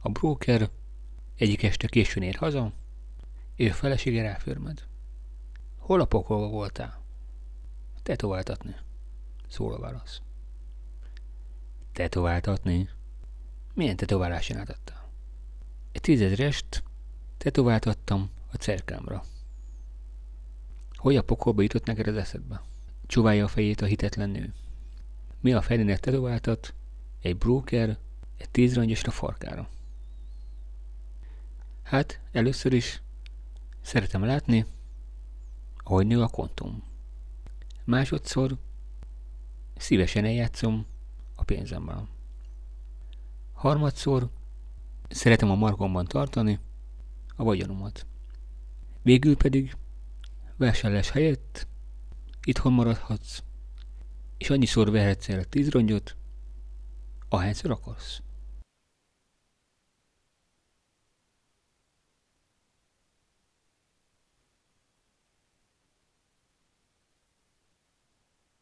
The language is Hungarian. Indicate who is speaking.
Speaker 1: A broker egyik este későn ér haza, a felesége ráförmed. Hol a pokolba voltál? Tetováltatni. Szól a válasz. Tetováltatni? Milyen tetoválás csináltattál? Egy tízezrest tetováltattam a cerkámra. Hogy a pokolba jutott neked az eszedbe? Csuválja a fejét a hitetlen nő. Mi a felének tetováltat? Egy broker, egy tízrangyosra farkára. Hát, először is szeretem látni, ahogy nő a kontom. Másodszor szívesen eljátszom a pénzemmel. Harmadszor szeretem a markomban tartani a vagyonomat. Végül pedig vásárlás helyett itthon maradhatsz, és annyiszor vehetsz el tíz rongyot, ahányszor akarsz.